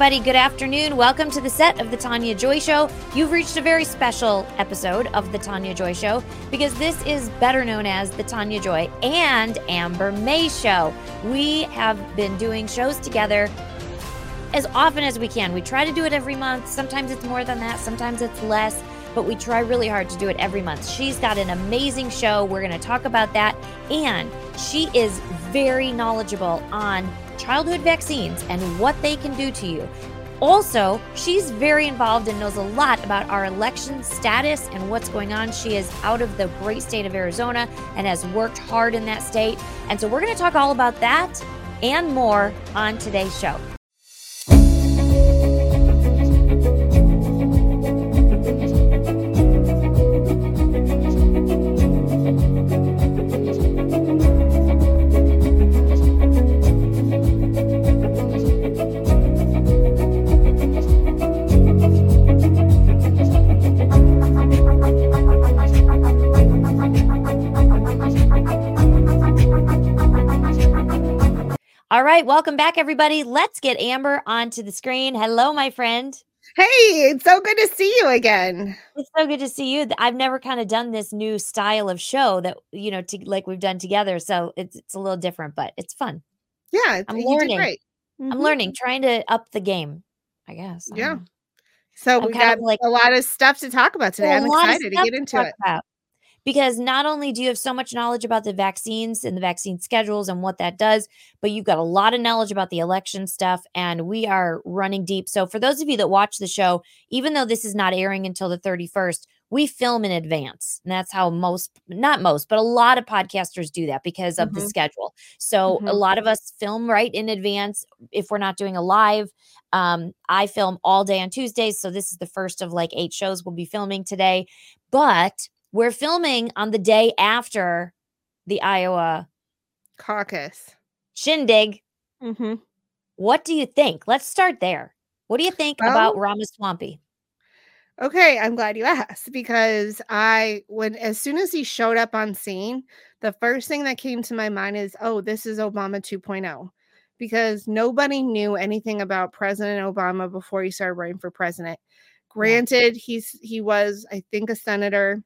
everybody. Good afternoon. Welcome to the set of The Tania Joy Show. You've reached a very special episode of The Tania Joy Show because this is better known as The Tania Joy and Amber May Show. We have been doing shows together as often as we can. We try to do it every month. Sometimes it's more than that, sometimes it's less, but we try really hard to do it every month. She's got an amazing show. We're going to talk about that. And she is very knowledgeable on childhood vaccines and what they can do to you. Also, she's very involved and knows a lot about our election status and what's going on. She is out of the great state of Arizona and has worked hard in that state. And so we're going to talk all about that and more on today's show. Welcome back, everybody. Let's get Amber onto the screen. Hello, my friend. Hey, it's so good to see you again. It's so good to see you. I've never kind of done this new style of show that you know, to, like we've done together. So it's it's a little different, but it's fun. Yeah, I'm learning. great. I'm mm-hmm. learning, trying to up the game. I guess. Yeah. So we got like- a lot of stuff to talk about today. I'm a lot of excited to get into talk it. about. Because not only do you have so much knowledge about the vaccines and the vaccine schedules and what that does, but you've got a lot of knowledge about the election stuff, and we are running deep. So, for those of you that watch the show, even though this is not airing until the 31st, we film in advance. And that's how most, not most, but a lot of podcasters do that because of the Mhm. schedule. So, a Mhm. lot of us film right in advance if we're not doing a live. Um, I film all day on Tuesdays. So, this is the first of like eight shows we'll be filming today. But we're filming on the day after the Iowa Caucus. shindig. Mm-hmm. What do you think? Let's start there. What do you think about Well- Ramaswamy? Okay, I'm glad you asked because I when as soon as he showed up on scene, the first thing that came to my mind is, oh, this is Obama 2.0. Because nobody knew anything about President Obama before he started running for president. Granted, he's he was, I think, a senator,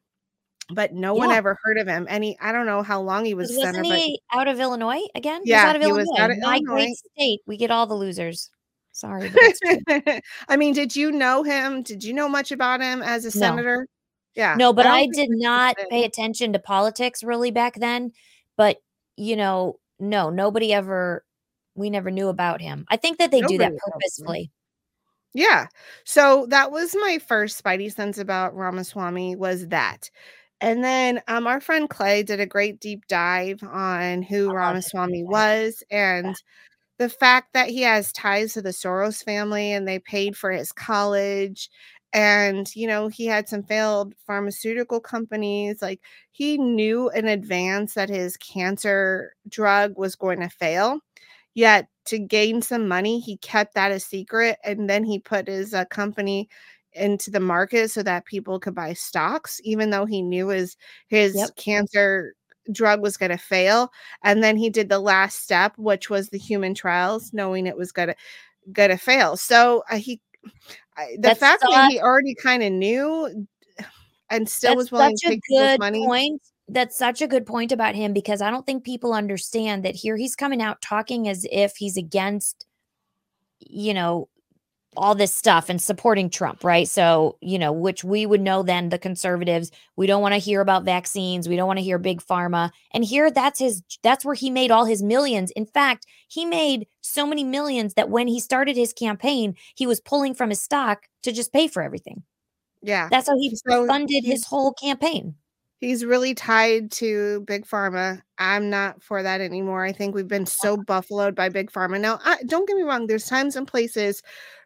but no one ever heard of him. And he I don't know how long he was Wasn't senator, but he out of Illinois again? Yeah, out of he Illinois. was out of My Illinois. great state. We get all the losers. Sorry. But. I mean, did you know him? Did you know much about him as a No. senator? Yeah. no, but don't I did not did. pay attention to politics really back then. But, you know, no, nobody ever, we never knew about him. I think that they do that Nobody knows him. purposefully. Yeah. So that was my first spidey sense about Ramaswamy was that. And then um, our friend Clay did a great deep dive on who. Ramaswamy was and the fact that he has ties to the Soros family and they paid for his college. And, you know, he had some failed pharmaceutical companies. Like he knew in advance that his cancer drug was going to fail. Yet to gain some money, he kept that a secret. And then he put his uh, company into the market so that people could buy stocks, even though he knew his his Yep. cancer drug was going to fail. And then he did the last step, which was the human trials, knowing it was going to going to fail. So uh, he, I, the That's fact that he already kind of knew and still was willing to take good money. point. That's such a good point about him because I don't think people understand that here he's coming out talking as if he's against, you know, all this stuff and supporting Trump, right? So, you know, which we would know then the conservatives, we don't want to hear about vaccines, we don't want to hear big pharma. And here that's his that's where he made all his millions. In fact, he made so many millions that when he started his campaign, he was pulling from his stock to just pay for everything. Yeah. That's how he So funded his whole campaign. He's really tied to big pharma. I'm not for that anymore. I think we've been so buffaloed by big pharma. Now, I, don't get me wrong. There's times and places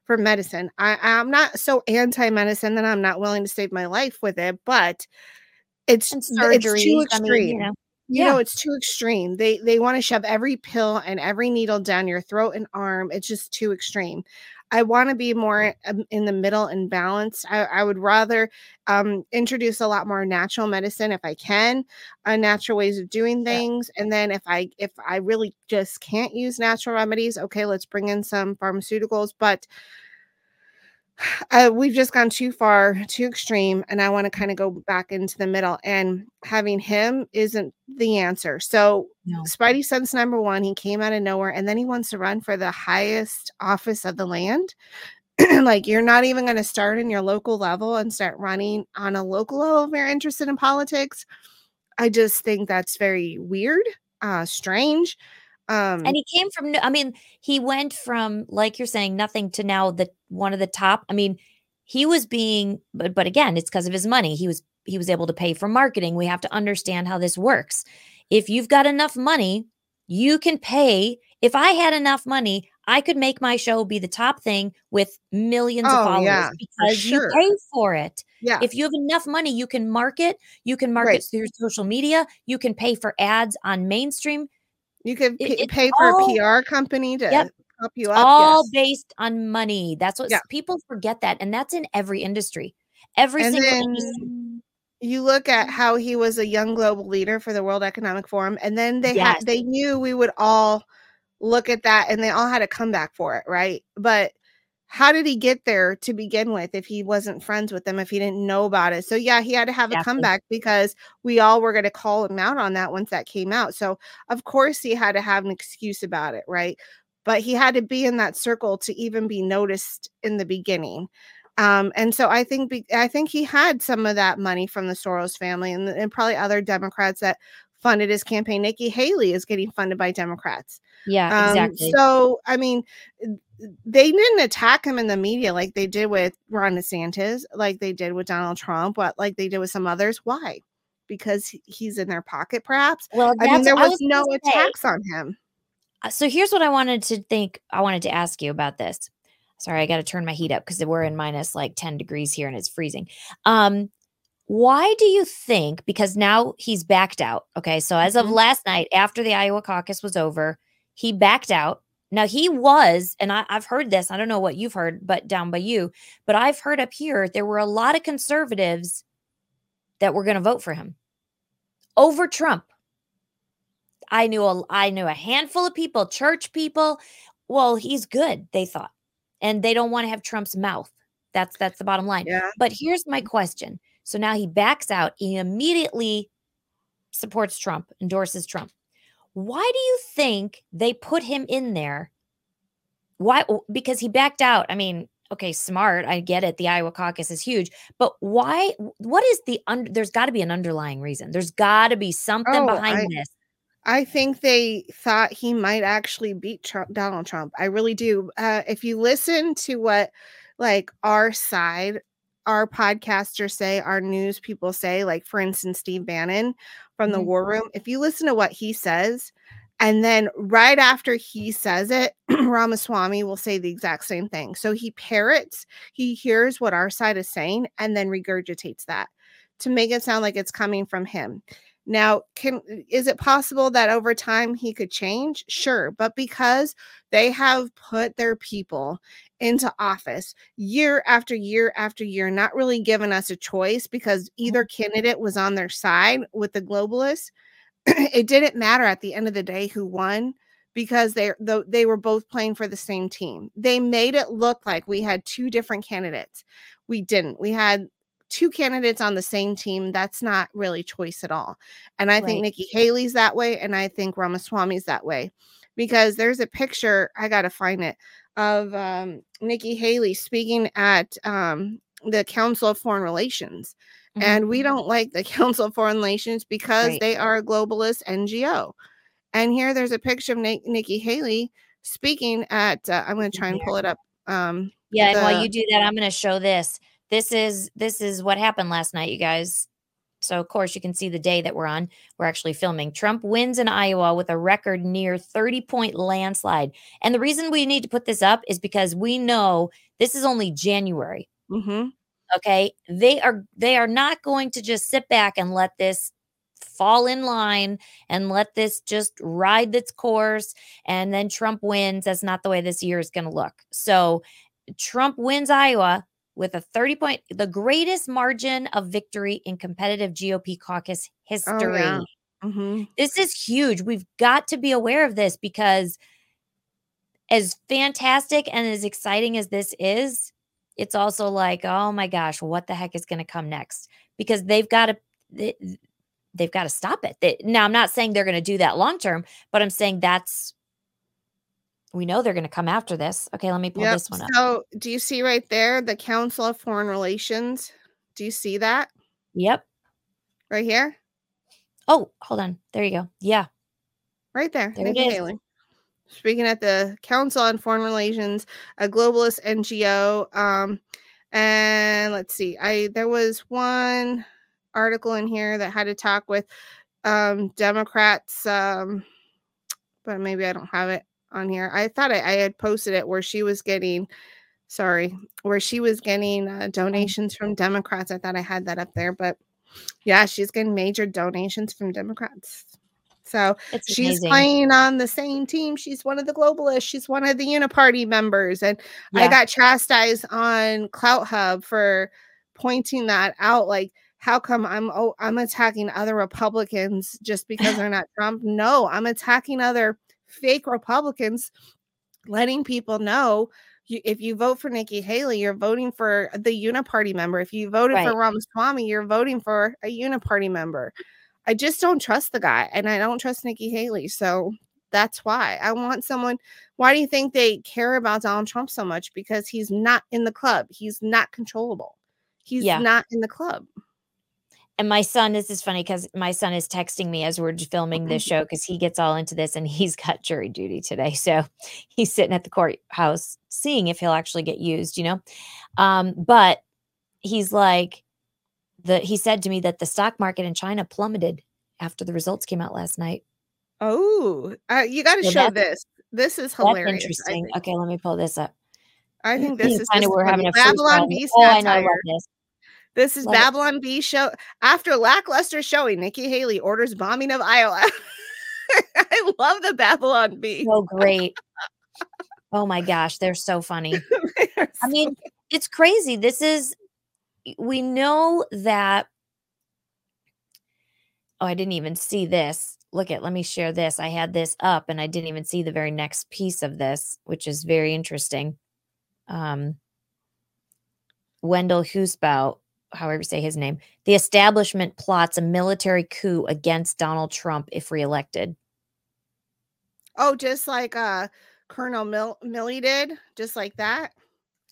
for medicine. I, I'm not so anti-medicine that I'm not willing to save my life with it, but it's and it's too extreme. I mean, you know, you Yeah. know it's too extreme they they want to shove every pill and every needle down your throat and arm it's just too extreme I want to be more um, in the middle and balanced. I, I would rather um, introduce a lot more natural medicine if I can, uh, natural ways of doing things, yeah. and then if I if I really just can't use natural remedies, okay, let's bring in some pharmaceuticals. But uh, we've just gone too far, too extreme, and I want to kind of go back into the middle. And having him isn't the answer. So, no. Spidey Sense number one, he came out of nowhere, and then he wants to run for the highest office of the land. like, you're not even going to start in your local level and start running on a local level if you're interested in politics. I just think that's very weird, uh, strange. Um, and he came from, I mean, he went from, like you're saying, nothing to now the one of the top. I mean, he was being, but, but again, it's because of his money. He was, he was able to pay for marketing. We have to understand how this works. If you've got enough money, you can pay. If I had enough money, I could make my show be the top thing with millions oh, of followers yeah, because sure. you pay for it. Yeah. If you have enough money, you can market, you can market right. through social media, you can pay for ads on mainstream you could p- pay for all, a PR company to yep, help you up. All yes. based on money. That's what yeah. people forget that. And that's in every industry. Every and single industry. You look at how he was a young global leader for the World Economic Forum, and then they yes. had they knew we would all look at that and they all had a comeback for it, right? But how did he get there to begin with if he wasn't friends with them if he didn't know about it? So yeah he had to have exactly. a comeback because we all were going to call him out on that once that came out. So of course he had to have an excuse about it right? But he had to be in that circle to even be noticed in the beginning. Um, and so I think be, I think he had some of that money from the Soros family and, and probably other Democrats that funded his campaign. Nikki Haley is getting funded by Democrats. Yeah, um, exactly. So I mean, they didn't attack him in the media like they did with Ron DeSantis, like they did with Donald Trump, what like they did with some others. Why? Because he's in their pocket, perhaps. Well, I mean, there was, was no attacks on him. Uh, so here's what I wanted to think. I wanted to ask you about this. Sorry, I got to turn my heat up because we're in minus like 10 degrees here and it's freezing. Um, why do you think? Because now he's backed out. Okay. So as of mm-hmm. last night, after the Iowa caucus was over, he backed out now he was, and I, have heard this. I don't know what you've heard, but down by you, but I've heard up here there were a lot of conservatives that were going to vote for him over Trump. I knew a, I knew a handful of people, church people. Well, he's good, they thought, and they don't want to have Trump's mouth. That's that's the bottom line. Yeah. But here's my question. So now he backs out. He immediately supports Trump, endorses Trump. Why do you think they put him in there? Why? Because he backed out. I mean, okay, smart. I get it. The Iowa caucus is huge, but why? What is the under? There's got to be an underlying reason. There's got to be something oh, behind I, this. I think they thought he might actually beat Trump, Donald Trump. I really do. Uh, if you listen to what like our side our podcasters say, our news people say, like for instance, Steve Bannon from the mm-hmm. War Room, if you listen to what he says, and then right after he says it, Ramaswamy will say the exact same thing. So he parrots, he hears what our side is saying, and then regurgitates that to make it sound like it's coming from him. Now, can is it possible that over time he could change? Sure, but because they have put their people into office year after year after year, not really given us a choice because either mm-hmm. candidate was on their side with the globalists. it didn't matter at the end of the day who won because they they were both playing for the same team. They made it look like we had two different candidates. We didn't. We had two candidates on the same team. That's not really choice at all. And I right. think Nikki Haley's that way, and I think Ramaswamy's that way because there's a picture. I gotta find it of um, Nikki Haley speaking at um, the Council of Foreign Relations. Mm-hmm. And we don't like the Council of Foreign Relations because right. they are a globalist NGO. And here there's a picture of Nikki Haley speaking at, uh, I'm going to try and pull it up. Um, yeah. The, and while you do that, I'm going to show this. This is this is what happened last night, you guys. So, of course, you can see the day that we're on. We're actually filming. Trump wins in Iowa with a record near 30 point landslide. And the reason we need to put this up is because we know this is only January. Mm-hmm. Okay. They are they are not going to just sit back and let this fall in line and let this just ride its course and then Trump wins. That's not the way this year is going to look. So Trump wins Iowa with a 30 point, the greatest margin of victory in competitive GOP caucus history. Oh, yeah. Mm-hmm. This is huge. We've got to be aware of this because, as fantastic and as exciting as this is, it's also like, oh my gosh, what the heck is going to come next? Because they've got to. They, they've got to stop it. They, now, I'm not saying they're going to do that long term, but I'm saying that's we know they're going to come after this. Okay, let me pull Yep. this one up. So, do you see right there the Council of Foreign Relations? Do you see that Yep. right here? Oh, hold on. There you go. Yeah. Right there. There it Nikki is. Haley. Speaking at the Council on Foreign Relations, a globalist NGO. Um, and let's see, I there was one article in here that had to talk with um Democrats, um, but maybe I don't have it on here. I thought I, I had posted it where she was getting sorry, where she was getting uh, donations from Democrats. I thought I had that up there, but yeah, she's getting major donations from Democrats. So It's she's amazing. playing on the same team. She's one of the globalists. She's one of the Uniparty members. And I got chastised on Clout Hub for pointing that out. Like, how come I'm oh I'm attacking other Republicans just because they're not Trump? No, I'm attacking other fake Republicans, letting people know you, if you vote for Nikki Haley, you're voting for the Uniparty member. If you voted for Ramaswamy, you're voting for a Uniparty member. I just don't trust the guy, and I don't trust Nikki Haley. So that's why I want someone. Why do you think they care about Donald Trump so much? Because he's not in the club. He's not controllable. He's Yeah. not in the club. And my son, this is funny because my son is texting me as we're filming this show because he gets all into this and he's got jury duty today. So he's sitting at the courthouse seeing if he'll actually get used, you know? Um, but he's like, the he said to me that the stock market in China plummeted after the results came out last night. Oh, uh, you got to So show this. This is hilarious. I interesting. Okay, let me pull this up. I think this is kind of we're having a Babylon freestyle. B Oh, I know satire. about this. This is Love it. Babylon Bee show after lackluster showing. Nikki Haley orders bombing of Iowa. I love the Babylon Bee. So great. Oh my gosh, they're so funny. I mean, it's crazy. This is, we know that. Oh, I didn't even see this. Look at, let me share this. I had this up and I didn't even see the very next piece of this, which is very interesting. Um, Wendell Husebø, however you say his name, the establishment plots a military coup against Donald Trump if reelected. oh, just like uh Colonel Mill- Milley did, just like that.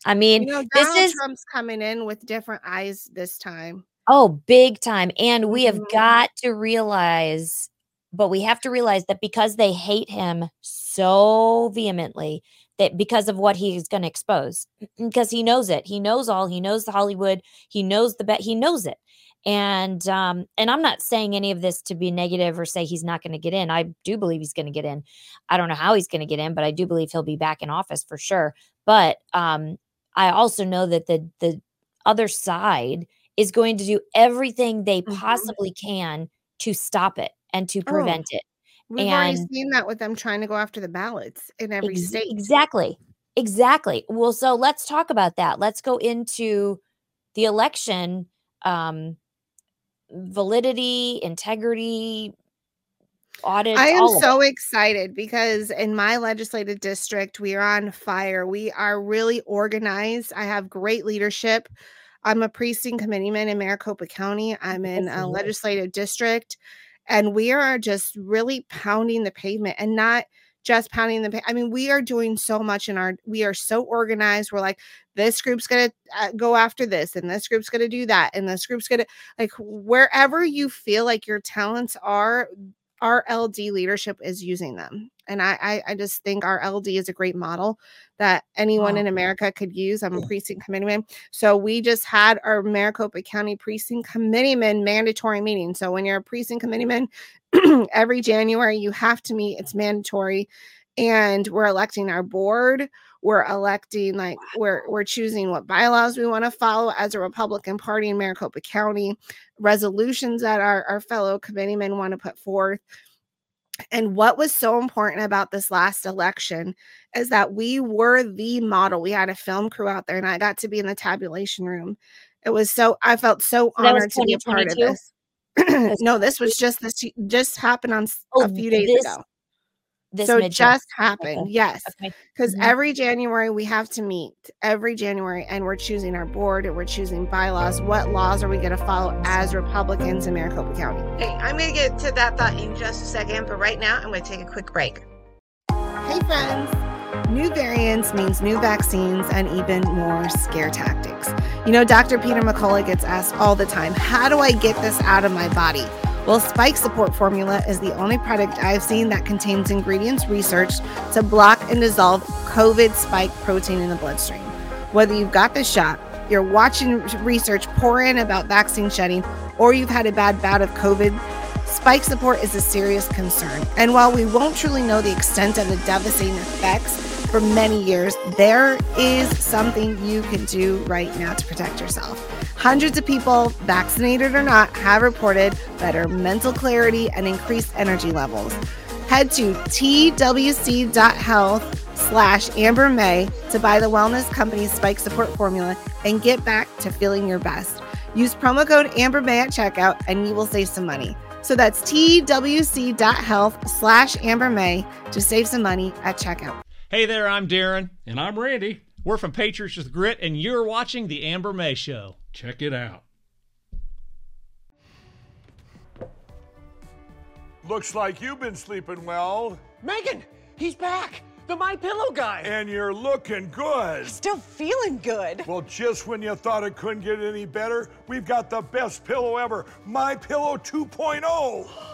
I mean, You know, this Donald is Trump's coming in with different eyes this time. Oh, big time. And we have Mhm. got to realize, but we have to realize that because they hate him so vehemently, that because of what he's going to expose, because he knows it. He knows all. He knows the Hollywood. He knows the bet. He knows it. And um, and I'm not saying any of this to be negative or say he's not going to get in. I do believe he's going to get in. I don't know how he's going to get in, but I do believe he'll be back in office for sure. But um, I also know that the the other side is going to do everything they Mhm. possibly can to stop it and to Oh, prevent it. We've already seen that with them trying to go after the ballots in every Ex- state. Exactly. Exactly. Well, so let's talk about that. Let's go into the election um validity, integrity, audit. I am all of it. so excited because in my legislative district, we are on fire. We are really organized. I have great leadership. I'm a precinct committeeman in Maricopa County. I'm in a legislative district, and we are just really pounding the pavement and not just pounding the. I mean, we are doing so much in our. We are so organized. We're like, this group's gonna uh, go after this, and this group's gonna do that, and this group's gonna like wherever you feel like your talents are our LD leadership is using them. And I, I, I just think our LD is a great model that anyone Wow. in America could use. I'm a precinct committeeman. So we just had our Maricopa County precinct committeeman mandatory meeting. So when you're a precinct committeeman, every January you have to meet, it's mandatory. And we're electing our board. We're electing like we're we're choosing what bylaws we want to follow as a Republican Party in Maricopa County resolutions that our, our fellow committeemen want to put forth. And what was so important about this last election is that we were the model. We had a film crew out there, and I got to be in the tabulation room. It was so I felt so honored to be a part of this. no, this was just this just happened on oh, a few days this, ago. This so it just happened. Okay. Yes. Because okay. mm-hmm. every January we have to meet every January and we're choosing our board and we're choosing bylaws. What laws are we going to follow as Republicans in Maricopa County? Okay, I'm going to get to that thought in just a second, but right now I'm going to take a quick break. Hey, friends. New variants means new vaccines and even more scare tactics. You know, Dr. Peter McCullough gets asked all the time, How do I get this out of my body? Well, Spike Support Formula is the only product I've seen that contains ingredients researched to block and dissolve COVID spike protein in the bloodstream. Whether you've got the shot, you're watching research pour in about vaccine shedding, or you've had a bad bout of COVID, spike support is a serious concern. And while we won't truly know the extent of the devastating effects for many years, there is something you can do right now to protect yourself. Hundreds of people, vaccinated or not, have reported better mental clarity and increased energy levels. Head to twc.health slash Amber May to buy the wellness company's spike support formula and get back to feeling your best. Use promo code Amber May at checkout and you will save some money. So that's twc.health slash Amber May to save some money at checkout. Hey there, I'm Darren. And I'm Randy. We're from Patriots with Grit, and you're watching The Amber May Show. Check it out. Looks like you've been sleeping well. Megan, he's back. The My Pillow guy. And you're looking good. Still feeling good. Well, just when you thought it couldn't get any better, we've got the best pillow ever, My Pillow 2.0.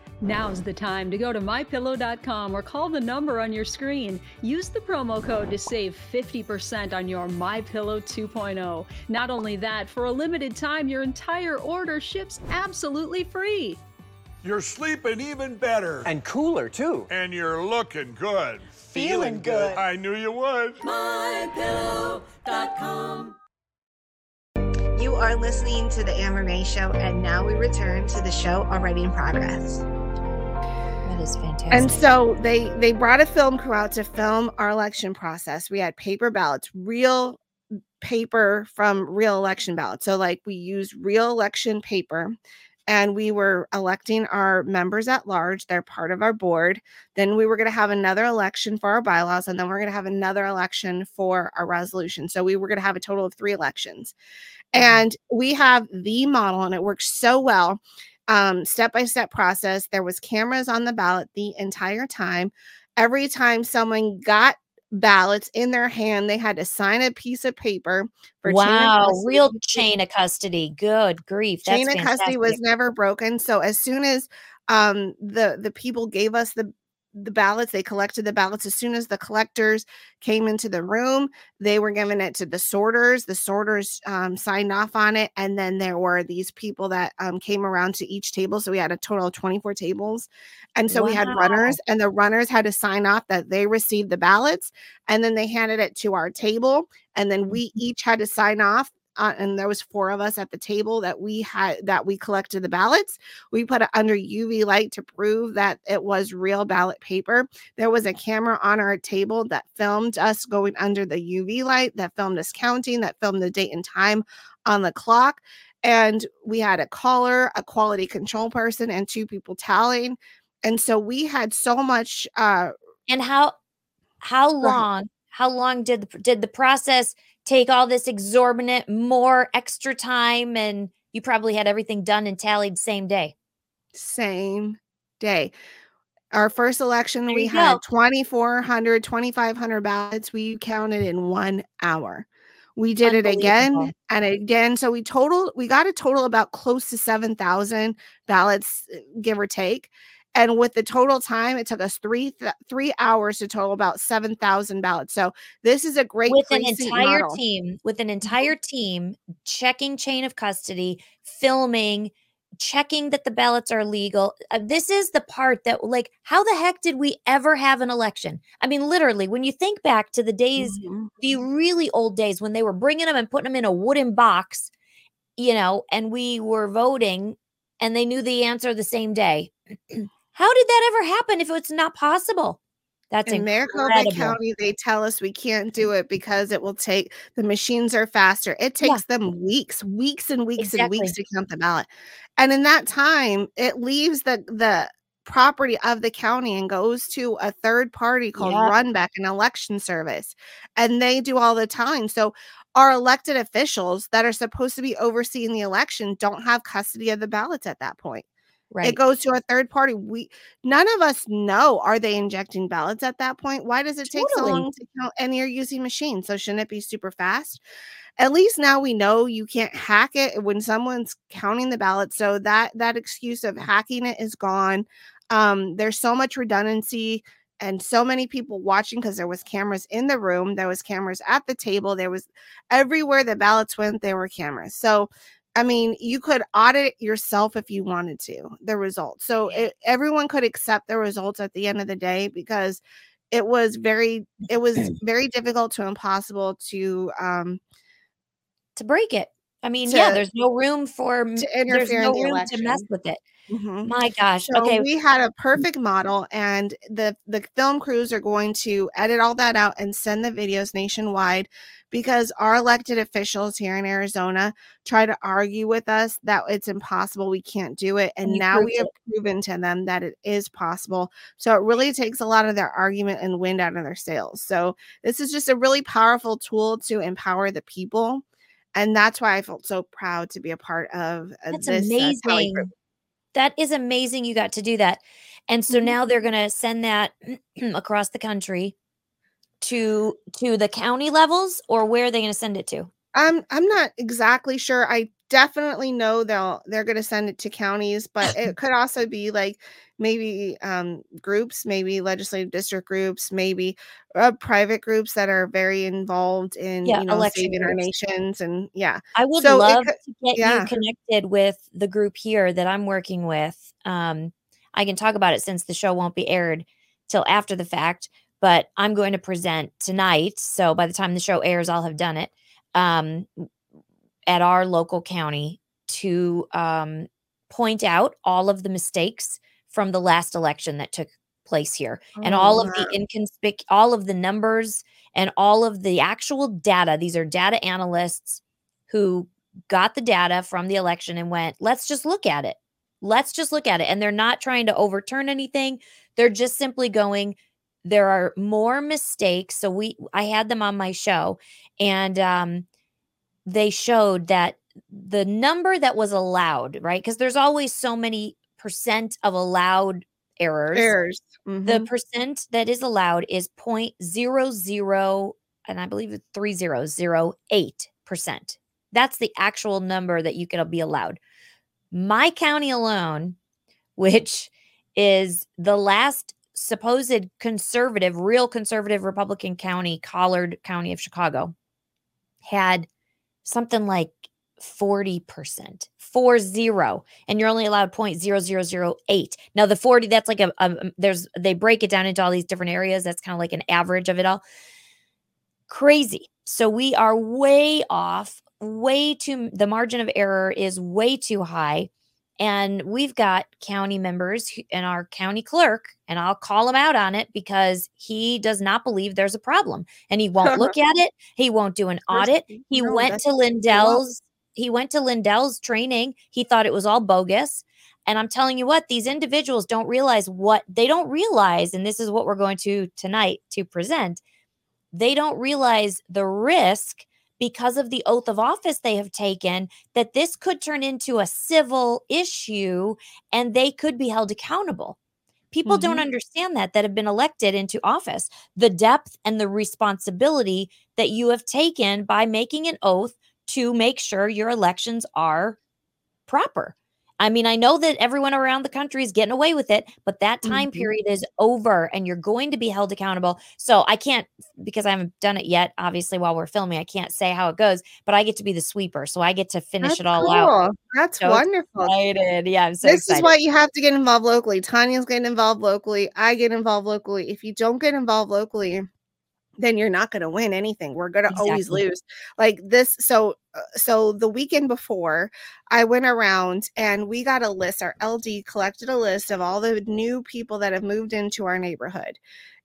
Now's the time to go to mypillow.com or call the number on your screen. Use the promo code to save 50% on your MyPillow 2.0. Not only that, for a limited time, your entire order ships absolutely free. You're sleeping even better. And cooler, too. And you're looking good. Feeling good. I knew you would. MyPillow.com. You are listening to the Amber May Show, and now we return to the show already in progress is fantastic. And so they they brought a film crew out to film our election process. We had paper ballots, real paper from real election ballots. So like we used real election paper and we were electing our members at large. They're part of our board. Then we were going to have another election for our bylaws, and then we're going to have another election for our resolution. So we were going to have a total of three elections. Mm-hmm. And we have the model, and it works so well um, step-by-step process. There was cameras on the ballot the entire time. Every time someone got ballots in their hand, they had to sign a piece of paper. For wow, chain real chain of custody. Good grief. Chain of custody was never broken. So as soon as um, the the people gave us the the ballots. They collected the ballots as soon as the collectors came into the room. They were giving it to the sorters. The sorters um, signed off on it. And then there were these people that um, came around to each table. So we had a total of 24 tables. And so wow. we had runners, and the runners had to sign off that they received the ballots. And then they handed it to our table. And then we mm-hmm. each had to sign off uh, and there was four of us at the table that we had that we collected the ballots. We put it under uv light to prove that it was real ballot paper. There was a camera on our table that filmed us going under the uv light that filmed us counting that filmed the date and time on the clock. And we had a caller a quality control person and two people tallying. And so we had so much uh and how how long how long did the, did the process take all this exorbitant more extra time and you probably had everything done and tallied same day. Same day. Our first election we had 2400 2500 ballots. We counted in one hour. We did it again and again. So we total we got a total about close to 7000 ballots eh, give or take and with the total time it took us three th- three hours to total about 7000 ballots so this is a great with an entire model. team with an mm-hmm. entire team checking chain of custody filming checking that the ballots are legal. Uh, this is the part that, like, how the heck did we ever have an election? I mean, literally, when you think back to the days, Mhm. the really old days when they were bringing them and putting them in a wooden box, you know, and we were voting and they knew the answer the same day. how did that ever happen if it's not possible? That's in Maricopa. County, they tell us we can't do it because it will take the machines are faster. It Yeah. takes them weeks, weeks and weeks and weeks to count the ballot. And in that time, it leaves the the property of the county and goes to a third party called. Runbeck, an election service. And they do all the time. So our elected officials that are supposed to be overseeing the election don't have custody of the ballots at that point. Right. It goes to a third party. We none of us know are they injecting ballots at that point? Why does it take so long to count? And you're using machines, so shouldn't it be super fast? At least now we know you can't hack it when someone's counting the ballots. So that that excuse of hacking it is gone. Um, there's so much redundancy and so many people watching because there was cameras in the room, there was cameras at the table, there was everywhere the ballots went, there were cameras. So I mean, you could audit yourself if you wanted to, the results. So it, everyone could accept the results at the end of the day because it was very, it was very difficult to impossible to um to break it. I mean, yeah, there's no room for to there's interfere in no the room to mess with it. Mhm. My gosh. So okay. we had a perfect model, and the the film crews are going to edit all that out and send the videos nationwide because our elected officials here in Arizona try to argue with us that it's impossible, we can't do it, and And now we have proven to them that it is possible. So it really takes a lot of their argument and wind out of their sails. So this is just a really powerful tool to empower the people. And that's why I felt so proud to be a part of uh, That's this uh, amazing. group. That is amazing you got to do that. And so Mhm. now they're going to send that across the country to to the county levels or where are they going to send it to? I'm I'm not exactly sure. I definitely know they'll they're going to send it to counties, but it could also be like maybe um groups, maybe legislative district groups, maybe uh, private groups that are very involved in Yeah, you know election saving our nations and yeah. I would So love could- to get yeah. you connected with the group here that I'm working with. Um, I can talk about it since the show won't be aired till after the fact, but I'm going to present tonight. So by the time the show airs, I'll have done it um, at our local county to um, point out all of the mistakes from the last election that took place here. And Oh, all of the inconspic all of the numbers and all of the actual data these are data analysts who got the data from the election and went let's just look at it. Let's just look at it. And they're not trying to overturn anything. They're just simply going there are more mistakes. So we i had them on my show and um they showed that the number that was allowed right because there's always so many percent of allowed errors errors. the Mhm. percent that is allowed is 0.00 and i believe it's 3008 percent that's the actual number that you can be allowed my county alone which is the last supposed conservative real conservative republican county collar county of chicago had something like 40%, four zero, and you're only allowed 0.0008. Now the 40, that's like a, a there's they break it down into all these different areas. That's kind of like an average of it all. Crazy. So we are way off, way too the margin of error is way too high. And we've got county members and our county clerk, and I'll call him out on it because he does not believe there's a problem and he won't look at it. He won't do an audit. He no, went to Lindell's. He went to Lindell's training. He thought it was all bogus. And I'm telling you what, these individuals don't realize what they don't realize. And this is what we're going to tonight to present. They don't realize the risk because of the oath of office they have taken that this could turn into a civil issue and they could be held accountable. People don't Mhm. understand that that have been elected into office, the depth and the responsibility that you have taken by making an oath to make sure your elections are proper. I mean, I know that everyone around the country is getting away with it, but that time Mhm. period is over and you're going to be held accountable. So I can't, because I haven't done it yet, obviously, while we're filming, I can't say how it goes, but I get to be the sweeper. So I get to finish That's it all out. cool. That's So wonderful. Excited. Yeah, I'm so this excited. is why you have to get involved locally. Tania's getting involved locally. I get involved locally. If you don't get involved locally, then you're not going to win anything. We're going to always lose. Like this. So, uh, so the weekend before, I went around and we got a list. Our LD collected a list of all the new people that have moved into our neighborhood,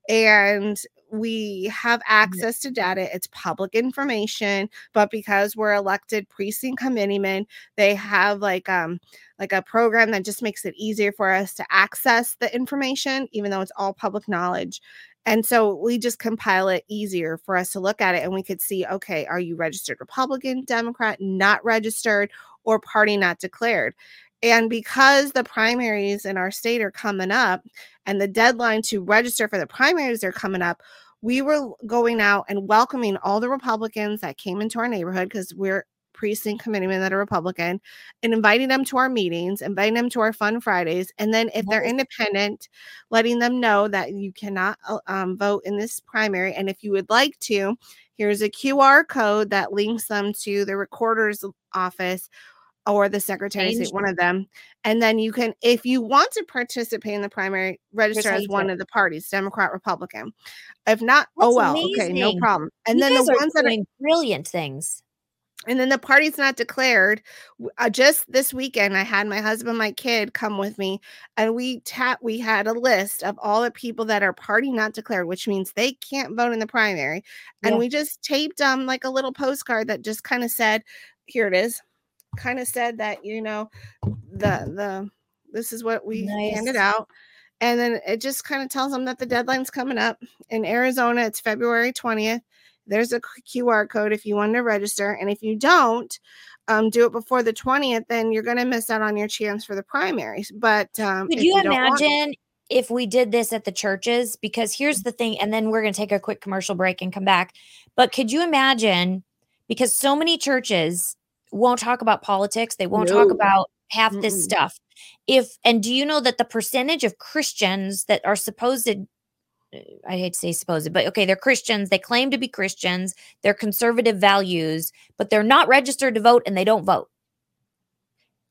and we have access to data. It's public information, but because we're elected precinct committeemen, they have like um like a program that just makes it easier for us to access the information, even though it's all public knowledge. And so we just compile it easier for us to look at it and we could see okay, are you registered Republican, Democrat, not registered, or party not declared? And because the primaries in our state are coming up and the deadline to register for the primaries are coming up, we were going out and welcoming all the Republicans that came into our neighborhood because we're precinct committeemen that are Republican and inviting them to our meetings, inviting them to our fun Fridays. And then if they're independent, letting them know that you cannot uh, um, vote in this primary. And if you would like to, here's a QR code that links them to the recorder's office or the secretary state, one of them. And then you can, if you want to participate in the primary, register as one of the parties, Democrat, Republican. If not, oh That's well, okay, no problem. And you then the ones that are brilliant things. And then the party's not declared. Uh, just this weekend i had my husband my kid come with me and we tap we had a list of all the people that are party not declared which means they can't vote in the primary and Yeah. we just taped um like a little postcard that just kind of said here it is kind of said that you know the the this is what we handed out and then it just kind of tells them that the deadline's coming up. In arizona it's february 20th there's a QR code if you want to register. And if you don't um, do it before the 20th, then you're going to miss out on your chance for the primaries. But um, Could you want- imagine if we did this at the churches? Because here's the thing, and then we're going to take a quick commercial break and come back. But could you imagine? Because so many churches won't talk about politics, they won't talk about half this Mm-mm. stuff. If and do you know that the percentage of Christians that are supposed I hate to say supposed, but okay, they're Christians. They claim to be Christians. They're conservative values, but they're not registered to vote and they don't vote.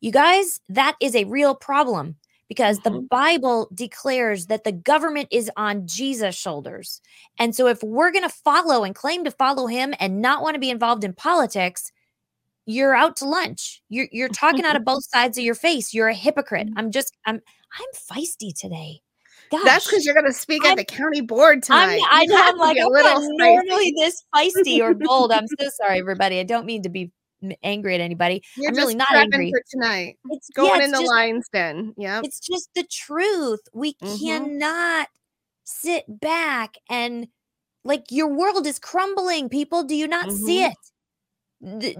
You guys, that is a real problem because the Mhm. Bible declares that the government is on Jesus' shoulders. And so if we're going to follow and claim to follow him and not want to be involved in politics, you're out to lunch. You're you're talking out of both sides of your face. You're a hypocrite. I'm just I'm I'm feisty today. Gosh. That's because you're going to speak I'm- at the county board I'm, tonight. I You know. have I'm like, be a I'm little normally this feisty or bold. I'm so sorry, everybody. I don't mean to be angry at anybody. You're I'm really not angry. for tonight. It's Going yeah, in the lion's den. Yep. It's just the truth. We Mhm. cannot sit back and like your world is crumbling. People, do you not see Mhm. it? Th-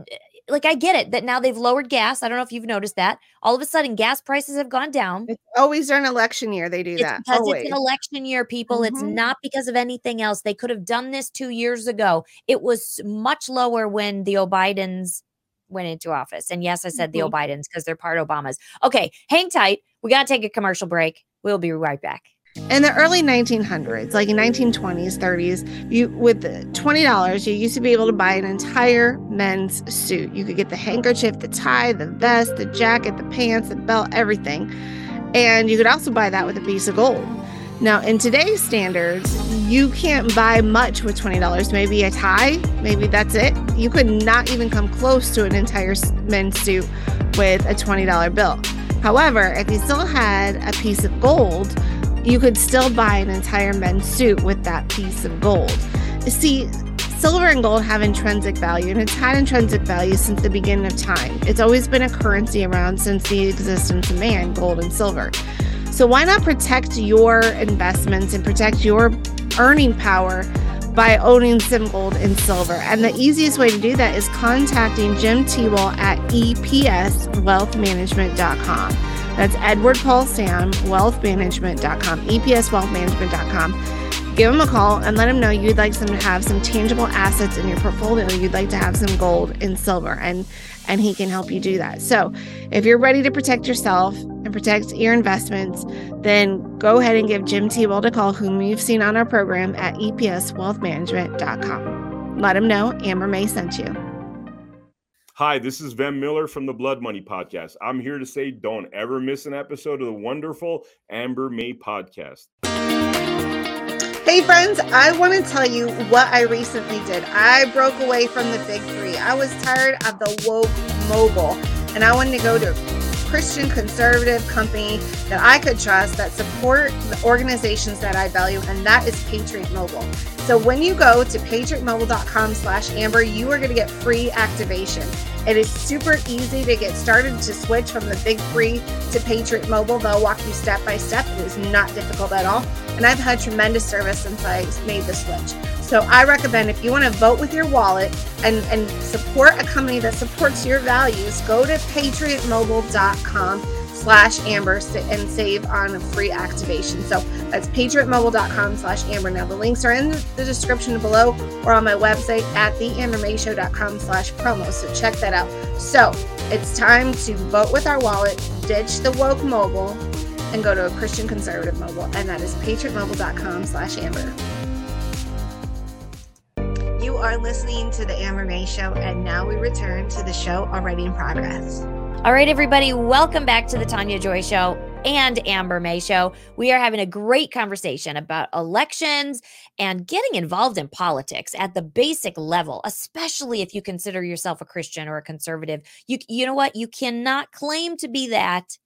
Like I get it that now they've lowered gas. I don't know if you've noticed that. All of a sudden, gas prices have gone down. It's always during election year they do It's that. because always. it's an election year, people. It's Mhm. not because of anything else. They could have done this two years ago. It was much lower when the O'Bidens went into office. And yes, I said the Mhm. O'Bidens because they're part Obamas. Okay, hang tight. We got to take a commercial break. We'll be right back. In the early 1900s like in 1920s 30s you with $20 you used to be able to buy an entire men's suit. You could get the handkerchief the tie the vest the jacket the pants the belt everything. And you could also buy that with a piece of gold. Now in today's standards you can't buy much with $20 maybe a tie maybe that's it. You could not even come close to an entire men's suit with a $20 bill. However if you still had a piece of gold you could still buy an entire men's suit with that piece of gold. See, silver and gold have intrinsic value, and it's had intrinsic value since the beginning of time. It's always been a currency around since the existence of man, gold and silver. So, why not protect your investments and protect your earning power by owning some gold and silver? And the easiest way to do that is contacting Jim Tewell at epswealthmanagement.com. That's Edward Paul Sam, wealthmanagement.com, EPSwealthmanagement.com. give him a call and let him know you'd like some to have some tangible assets in your portfolio. You'd like to have some gold and silver, and and he can help you do that. So, if you're ready to protect yourself and protect your investments, then go ahead and give Jim T. Weld a call, whom you've seen on our program at EPSWealthManagement.com. Let him know Amber May sent you. Hi, this is Van Miller from the Blood Money Podcast. I'm here to say don't ever miss an episode of the wonderful Amber May Podcast. Hey, friends, I want to tell you what I recently did. I broke away from the big three. I was tired of the woke mobile, and I wanted to go to Christian conservative company that I could trust that support the organizations that I value, and that is Patriot Mobile. So when you go to patriotmobile.com slash amber, you are going to get free activation. It is super easy to get started to switch from the big three to Patriot Mobile. They'll walk you step by step. It is not difficult at all. And I've had tremendous service since I made the switch. So I recommend if you want to vote with your wallet and, and support a company that supports your values, go to patriotmobile.com slash amber and save on a free activation. So that's patriotmobile.com slash amber. Now the links are in the description below or on my website at theambermayshow.com slash promo. So check that out. So it's time to vote with our wallet, ditch the woke mobile, and go to a Christian conservative mobile. And that is patriotmobile.com slash amber. You are listening to the Amber May Show, and now we return to the show already in progress. All right, everybody, welcome back to the Tania Joy Show and Amber May Show. We are having a great conversation about elections and getting involved in politics at the basic level, especially if you consider yourself a Christian or a conservative. You, you know what? You cannot claim to be that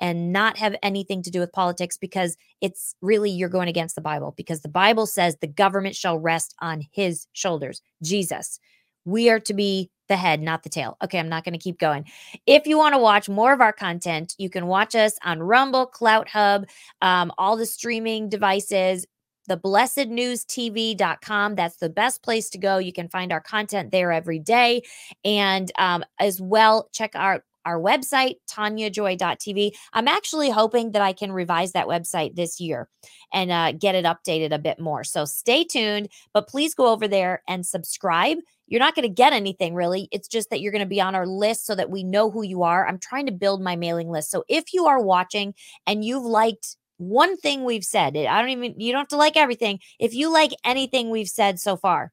and not have anything to do with politics because it's really you're going against the Bible because the Bible says the government shall rest on his shoulders, Jesus. We are to be the head, not the tail. Okay, I'm not going to keep going. If you want to watch more of our content, you can watch us on Rumble, Clout Hub, um, all the streaming devices, the blessednewstv.com. That's the best place to go. You can find our content there every day. And um, as well, check out our website, taniajoy.tv. I'm actually hoping that I can revise that website this year and uh, get it updated a bit more. So stay tuned, but please go over there and subscribe. You're not going to get anything really. It's just that you're going to be on our list so that we know who you are. I'm trying to build my mailing list. So if you are watching and you've liked one thing we've said, I don't even, you don't have to like everything. If you like anything we've said so far,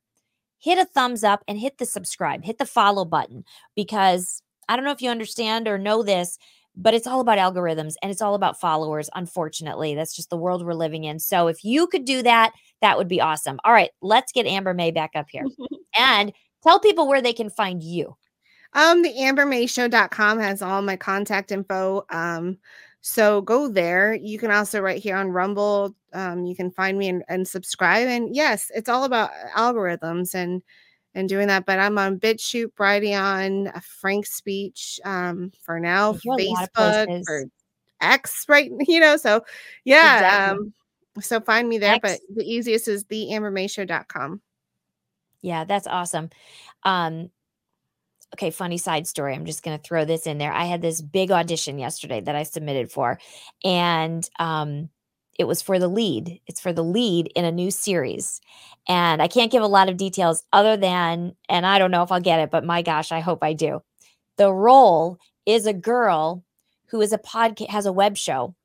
hit a thumbs up and hit the subscribe, hit the follow button because I don't know if you understand or know this, but it's all about algorithms and it's all about followers. Unfortunately, that's just the world we're living in. So if you could do that, that would be awesome. All right, let's get Amber May back up here and tell people where they can find you. Um, the ambermayshow.com has all my contact info. Um, so go there. You can also right here on Rumble. Um, you can find me and, and subscribe. And yes, it's all about algorithms and and doing that. But I'm on BitChute, Brighteon, Frank Speech um, for now, Facebook, for X, right? You know, so yeah. Exactly. Um, so find me there. X. But the easiest is the theambermayshow.com. Yeah, that's awesome. Um, okay, funny side story. I'm just going to throw this in there. I had this big audition yesterday that I submitted for, and um, it was for the lead. It's for the lead in a new series. And I can't give a lot of details other than, and I don't know if I'll get it, but my gosh, I hope I do. The role is a girl who is a podcast, has a web show.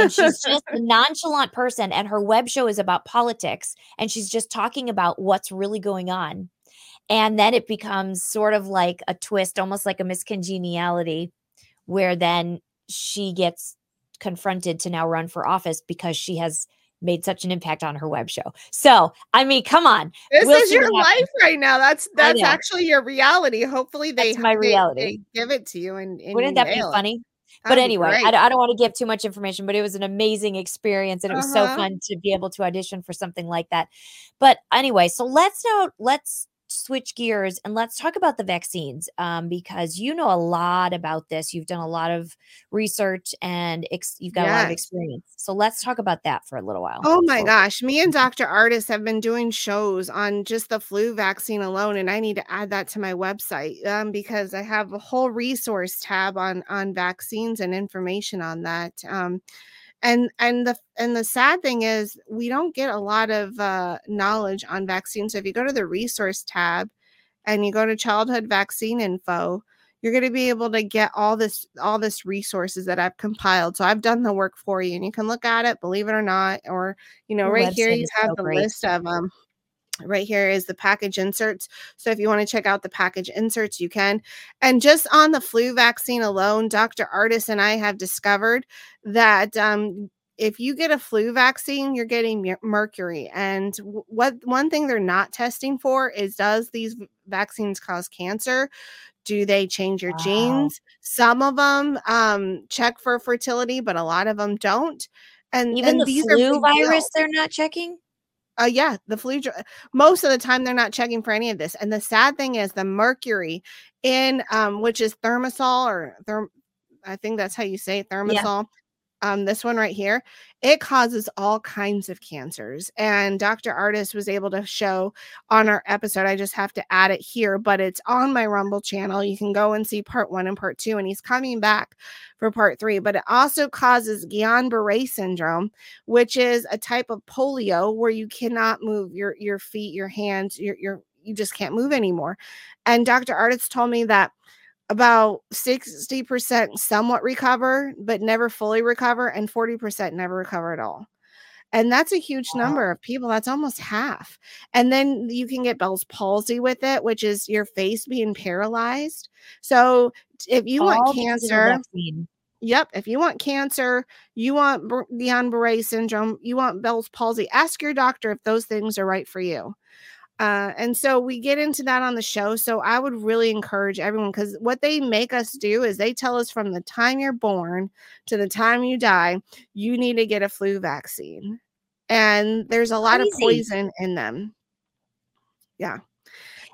and she's just a nonchalant person and her web show is about politics and she's just talking about what's really going on and then it becomes sort of like a twist almost like a Miss Congeniality where then she gets confronted to now run for office because she has made such an impact on her web show. So, I mean, come on. This we'll is your life right now. That's that's actually your reality. Hopefully they that's my reality. They, they give it to you and, and Wouldn't that be funny? But anyway, I, I, don't want to give too much information, but it was an amazing experience and it was uh-huh. so fun to be able to audition for something like that. But anyway, so let's now let's switch gears and let's talk about the vaccines um, because you know a lot about this. You've done a lot of research and ex- you've got yes. a lot of experience. So let's talk about that for a little while. Oh my gosh. Me and Dr. Ardis have been doing shows on just the flu vaccine alone. And I need to add that to my website um, because I have a whole resource tab on, on vaccines and information on that. Um, and and the and the sad thing is we don't get a lot of uh, knowledge on vaccines. So if you go to the resource tab and you go to childhood vaccine info you're going to be able to get all this all this resources that i've compiled. So i've done the work for you and you can look at it believe it or not or you know Your right here you have the great. list of them right here is the package inserts. So if you want to check out the package inserts you can. And just on the flu vaccine alone dr Ardis and i have discovered that um, if you get a flu vaccine you're getting mercury. And what one thing they're not testing for is does these vaccines cause cancer? Do they change your Wow. genes? Some of them um, check for fertility but a lot of them don't. And Even and the these flu virus, they're not checking. Uh, yeah, the flu. dr- Most of the time, they're not checking for any of this. And the sad thing is, the mercury in um, which is thermosol or therm, I think that's how you say it, thermosol. Um, this one right here, it causes all kinds of cancers. And Dr. Ardis was able to show on our episode. I just have to add it here, but it's on my Rumble channel. You can go and see part one and part two, and he's coming back for part three. But it also causes Guillain Barre syndrome, which is a type of polio where you cannot move your your feet, your hands, your your you just can't move anymore. And Dr. Ardis told me that about 60% somewhat recover, but never fully recover, and 40% never recover at all. And that's a huge number of people. That's almost half. And then you can get Bell's palsy with it, which is your face being paralyzed. So if you All want because of the cancer. Yep. If you want cancer, you want Br- Guillain-Barré syndrome, you want Bell's palsy, ask your doctor if those things are right for you. Uh, and so we get into that on the show. So I would really encourage everyone because what they make us do is they tell us from the time you're born to the time you die, you need to get a flu vaccine. And there's a lot of poison in them. Yeah.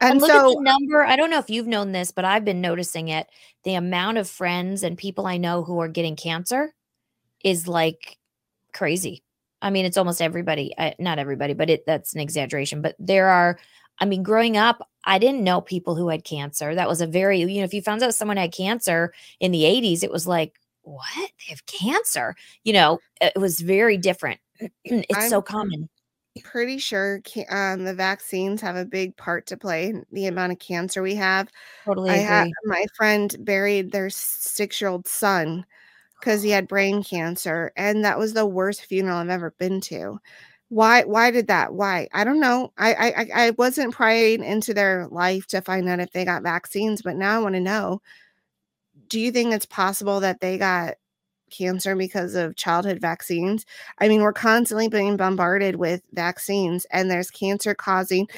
And, And, look so at the number. I don't know if you've known this, but I've been noticing it. The amount of friends and people I know who are getting cancer is like crazy. I mean, it's almost everybody. I, not everybody, but it that's an exaggeration. But there are. I mean, growing up, I didn't know people who had cancer. That was a very you know, if you found out someone had cancer in the '80s, it was like, what? They have cancer. You know, it was very different. it's I'm so common. pretty sure um, the vaccines have a big part to play in the amount of cancer we have. Totally I agree. had my friend buried their six year old son because he had brain cancer, and that was the worst funeral I've ever been to. Why? Why did that? Why? I don't know. I I I- wasn't prying into their life to find out if they got vaccines, but now I want to know. Do you think it's possible that they got cancer because of childhood vaccines? I mean, we're constantly being bombarded with vaccines, and there's cancer causing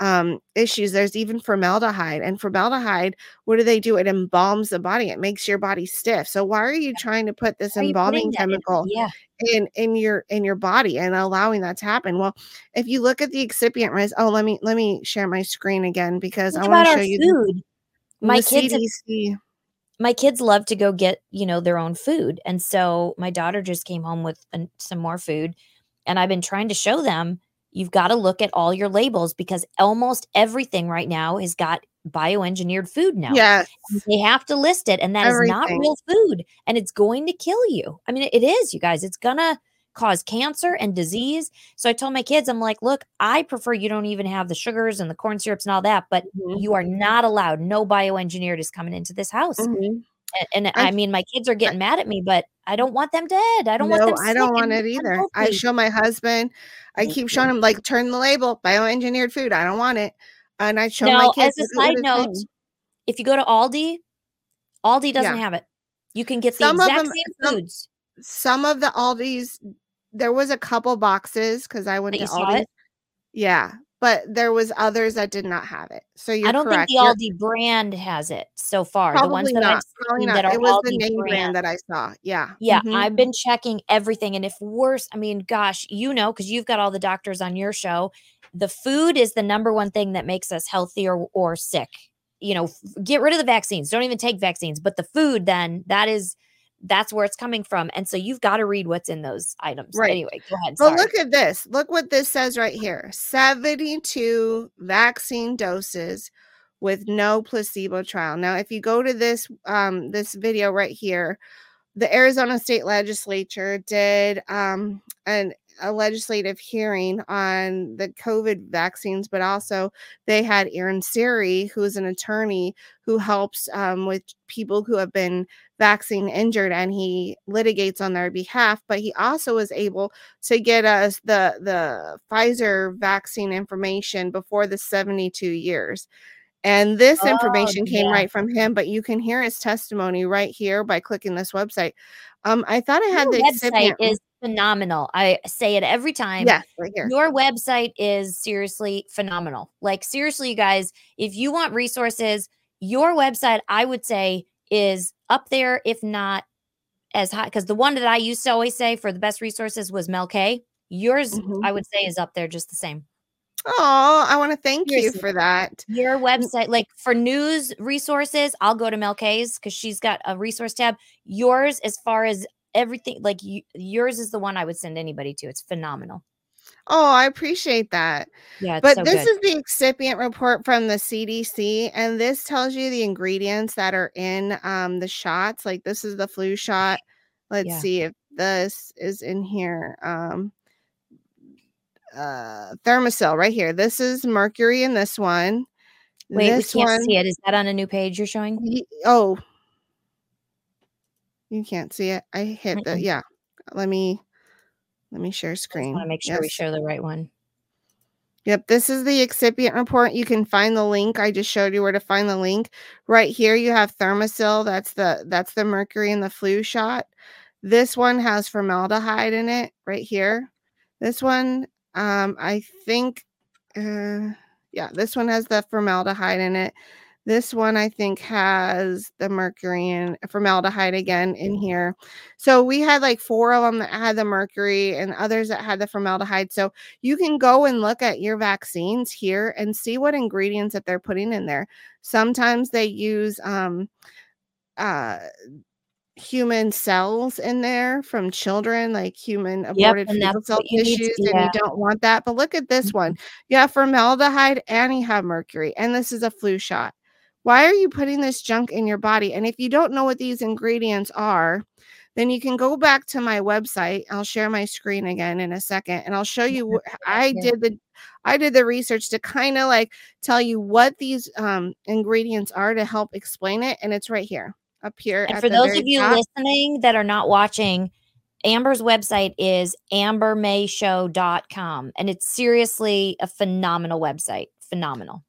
um, issues. There's even formaldehyde, and formaldehyde, what do they do? It embalms the body. It makes your body stiff. So why are you trying to put this embalming that in- chemical Yeah. in in your in your body and allowing that to happen? Well, if you look at the excipient risk, oh, let me let me share my screen again because I want to show you the- food. the My kids have my kids love to go get you know their own food and so my daughter just came home with an- some more food and i've been trying to show them you've got to look at all your labels because almost everything right now has got bioengineered food now Yes. they have to list it and that is not real food and it's going to kill you i mean it is you guys it's gonna cause cancer and disease so i told my kids i'm like look i prefer you don't even have the sugars and the corn syrups and all that but Mhm. you are not allowed no bioengineered is coming into this house Mhm. A- And, I- I mean, my kids are getting mad at me, but I don't want them dead. I don't want them. I don't want it either. I show my husband. I Thank keep you. showing him like turn the label, bioengineered food. I don't want it. And I show my Now, kids. as a "Look at what side note, saying." if you go to Aldi, Aldi doesn't Yeah. have it. You can get the Some of exact them- same some- foods. some of the Aldi's, there was a couple boxes because I went That to Aldi. it? Yeah, but there was others that did not have it. So you're I don't correct. think the You're Aldi brand has it so far. the ones probably that I've not. Probably seen not. that are It was the name brand brand. that I saw. Yeah. Yeah, Mhm. I've been checking everything. And if worse, I mean, gosh, you know, because you've got all the doctors on your show, the food is the number one thing that makes us healthy or, or sick. You know, get rid of the vaccines. Don't even take vaccines. But the food, then that is that's where it's coming from. And so you've got to read what's in those items. Right. Anyway, go ahead. But Sorry. look at this. Look what this says right here 72 vaccine doses with no placebo trial. Now, if you go to this um this video right here, the Arizona State Legislature did um, an a legislative hearing on the COVID vaccines, but also they had Aaron Siri, who is an attorney who helps um, with people who have been vaccine injured, and he litigates on their behalf. But he also was able to get us the the Pfizer vaccine information before the 72 years. And this Oh, information came yeah. right from him, but you can hear his testimony right here by clicking this website. Um, I thought I had Your the website is phenomenal. I say it every time. yes, right here. Your website is seriously phenomenal. Like, seriously, you guys, if you want resources, your website, I would say, is up there, if not as high. Because the one that I used to always say for the best resources was Mel K. Yours, Mhm. I would say, is up there just the same. Oh, I want to thank you for that. Your website, like for news resources, I'll go to Mel K's because she's got a resource tab. Yours, as far as everything, like you, yours is the one I would send anybody to. It's phenomenal. Oh, I appreciate that. Yeah, But so this good. is the excipient report from the CDC, and this tells you the ingredients that are in um, the shots. Like this is the flu shot. Let's Yeah. see if this is in here. Um, uh, Thermacell right here. This is mercury in this one. Wait, this we can't one, see it. Is that on a new page you're showing? Oh, you can't see it. I hit the yeah. Let me let me share I screen. want to make sure we Yes. show the right one. Yep, this is the excipient report. You can find the link. I just showed you where to find the link. Right here you have Thermacell. That's the that's the mercury in the flu shot. This one has formaldehyde in it right here. This one um I think uh yeah, this one has the formaldehyde in it. This one I think has the mercury and formaldehyde again in here. So we had like four of them that had the mercury and others that had the formaldehyde. So you can go and look at your vaccines here and see what ingredients that they're putting in there. Sometimes they use um uh human cells in there from children, like human aborted and fetal cell tissues, and yeah. Mm-hmm. you don't want that. But look at this one. You have formaldehyde and you have mercury, and this is a flu shot. Why are you putting this junk in your body? And if you don't know what these ingredients are, then you can go back to my website. I'll share my screen again in a second, and I'll show you. I did the, I did the research to kind of like tell you what these um, ingredients are to help explain it, and it's right here, up here. And for those of you top. listening that are not watching, Amber's website is ambermayshow.com. And it's seriously a phenomenal website. Phenomenal.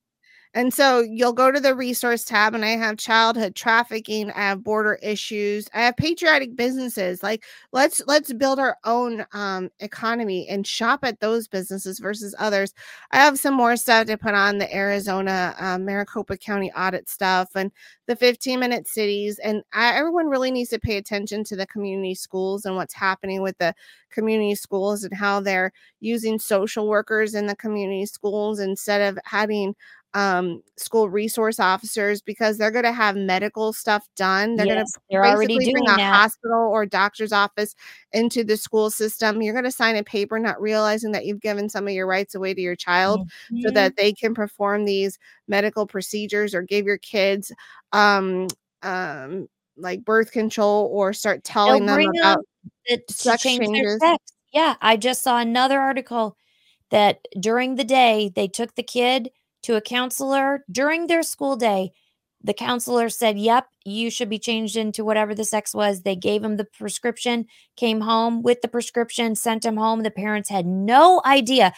And so you'll go to the resource tab, and I have childhood trafficking, I have border issues, I have patriotic businesses. Like let's let's build our own um, economy and shop at those businesses versus others. I have some more stuff to put on the Arizona uh, Maricopa County audit stuff and the 15 minute cities. And I, everyone really needs to pay attention to the community schools and what's happening with the community schools and how they're using social workers in the community schools instead of having um school resource officers because they're going to have medical stuff done they're Yes, going they're to already basically doing bring a that. hospital or doctor's office into the school system you're going to sign a paper not realizing that you've given some of your rights away to your child so Mhm. that they can perform these medical procedures or give your kids um um like birth control or start They'll telling them about sex changes. sex. Yeah, I just saw another article that during the day they took the kid to a counselor during their school day. The counselor said, "Yep, you should be changed into whatever the sex was." They gave him the prescription, came home with the prescription, sent him home. The parents had no idea.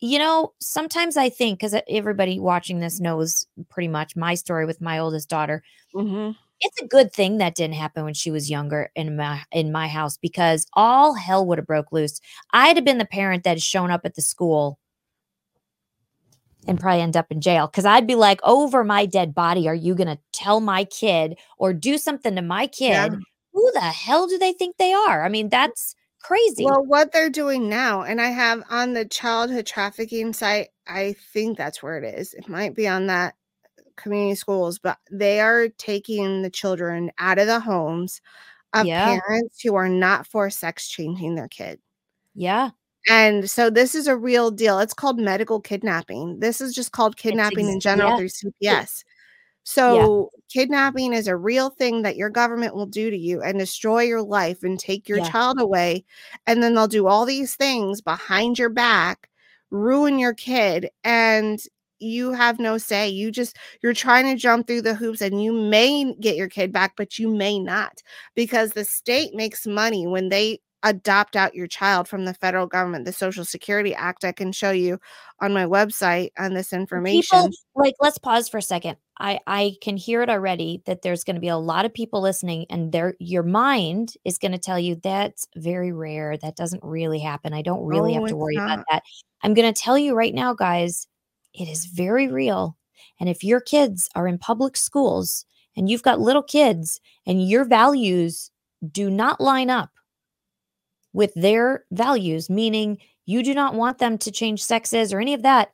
You know, sometimes I think because everybody watching this knows pretty much my story with my oldest daughter Mhm. it's a good thing that didn't happen when she was younger in my in my house because all hell would have broke loose. I'd have been the parent that had shown up at the school and probably end up in jail because I'd be like, over my dead body, are you gonna tell my kid or do something to my kid? Yeah. Who the hell do they think they are? I mean, that's crazy. Well, what they're doing now, and I have on the childhood trafficking site, I think that's where it is. It might be on that community schools, but they are taking the children out of the homes of Yeah. parents who are not for sex changing their kid. yeah. And so this is a real deal. It's called medical kidnapping. This is just called kidnapping in general yeah. through CPS. So, kidnapping is a real thing that your government will do to you and destroy your life and take your Yeah. child away. And then they'll do all these things behind your back, ruin your kid, and you have no say. You just, you're trying to jump through the hoops and you may get your kid back, but you may not because the state makes money when they adopt out your child from the federal government, the Social Security Act. I can show you on my website on this information. People like let's pause for a second. I I can hear it already that there's going to be a lot of people listening and their your mind is going to tell you that's very rare. That doesn't really happen. I don't really No, have oh, to it's worry about that. I'm going to tell you right now guys, it is very real. And if your kids are in public schools and you've got little kids and your values do not line up with their values, meaning you do not want them to change sexes or any of that,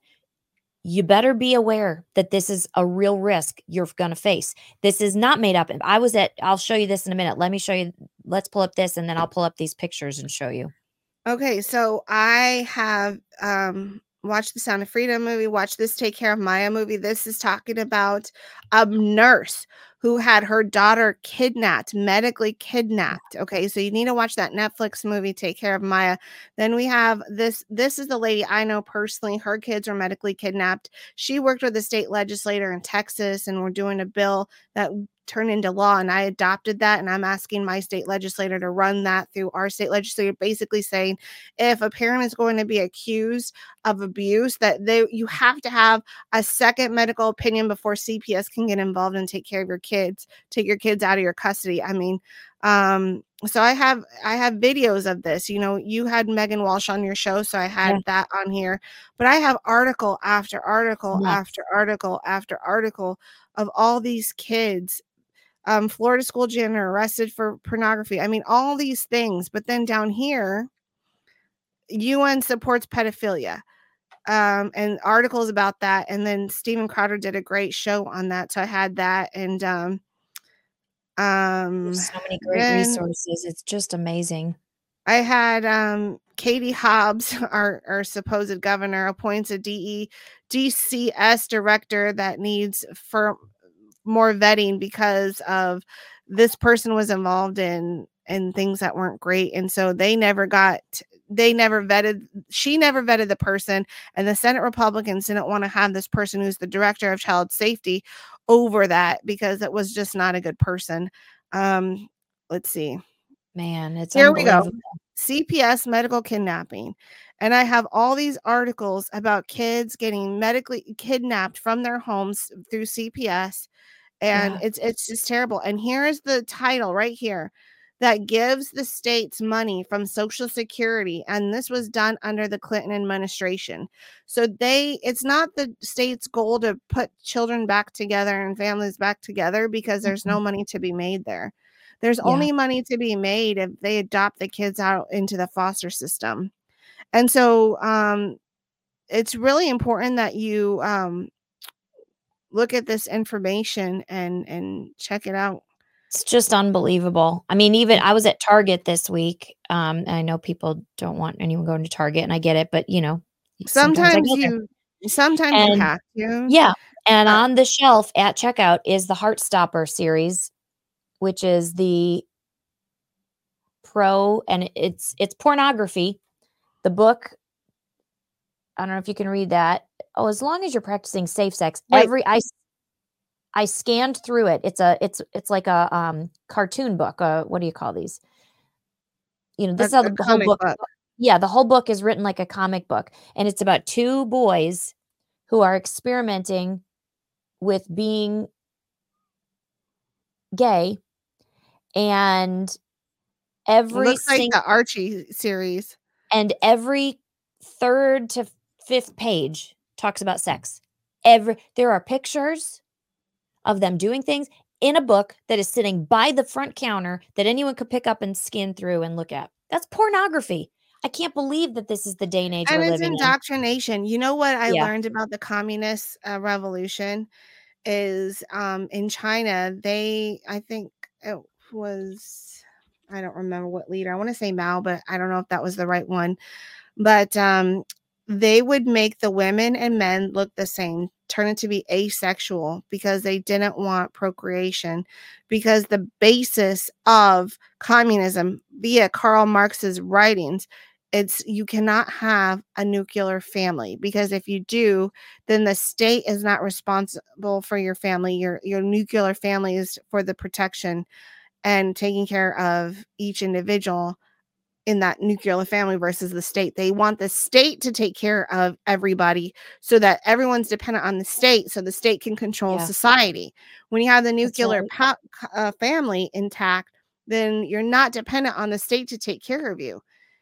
you better be aware that this is a real risk you're going to face. This is not made up. I was at, I'll show you this in a minute. Let me show you. Let's pull up this and then I'll pull up these pictures and show you. Okay, so I have um watched the Sound of Freedom movie, watched this Take Care of Maya movie. This is talking about a nurse who had her daughter kidnapped, medically mm. kidnapped. Okay, so you need to watch that Netflix movie, Take Care of Maya. Then we have this. This is the lady I know personally. Her kids were medically kidnapped. She worked with the state legislator in Texas, and we're doing a bill that turned into law. And I adopted that, and I'm asking my state legislator to run that through our state legislature, basically saying if a parent is going to be accused of abuse, that they you have to have a second medical opinion before CPS can get involved and take care of your kids, take your kids out of your custody. I mean, um, so I have I have videos of this. You know, you had Megan Walsh on your show, so I had Yeah. that on here. But I have article after article Nuts. after article after article of all these kids. Um, Florida school janitor arrested for pornography. I mean, all these things. But then down here, UN supports pedophilia um and articles about that and then Steven Crowder did a great show on that so I had that and um um There's so many great then resources. It's just amazing. I had um Katie Hobbs our our supposed governor appoints a DE DCS director that needs for more vetting because of this person was involved in in things that weren't great and so they never got they never vetted she never vetted the person and the senate republicans didn't want to have this person who's the director of child safety over that because it was just not a good person um let's see. Man, it's here we go. cps medical kidnapping and i have all these articles about kids getting medically kidnapped from their homes through cps and Yeah. it's it's just terrible and here's the title right here that gives the states money from social security and this was done under the clinton administration so they it's not the state's goal to put children back together and families back together because there's no money to be made there there's Mm-hmm. Yeah. only money to be made if they adopt the kids out into the foster system and so um it's really important that you um look at this information and and check it out It's just unbelievable. I mean, even I was at Target this week. Um, and I know people don't want anyone going to Target, and I get it, but you know, I sometimes go there. you sometimes you have to Yeah. And Uh, on the shelf at checkout is the Heartstopper series, which is the pro and it's it's pornography. The book I don't know if you can read that. Oh, as long as you're practicing safe sex, every I I scanned through it. It's a it's it's like a um cartoon book. Uh what do you call these? You know, this is how the whole book book. yeah, the whole book is written like a comic book, and it's about two boys who are experimenting with being gay, and It every looks like the archie series and every third to fifth page talks about sex. Every there are pictures of them doing things in a book that is sitting by the front counter that anyone could pick up and skin through and look at. That's pornography. I can't believe that this is the day and age and we're it's living in. indoctrination you know what i Yeah. learned about the communist uh, revolution is um in china they i think it was i don't remember what leader i want to say mao but i don't know if that was the right one but um they would make the women and men look the same, turn it to be asexual because they didn't want procreation. Because the basis of communism, via Karl Marx's writings, it's you cannot have a nuclear family because if you do then the state is not responsible for your family your your nuclear family is for the protection and taking care of each individual in that nuclear family versus the state. They want the state to take care of everybody so that everyone's dependent on the state so the state can control Yeah. society. When you have the nuclear right. uh, family intact, then you're not dependent on the state to take care of you.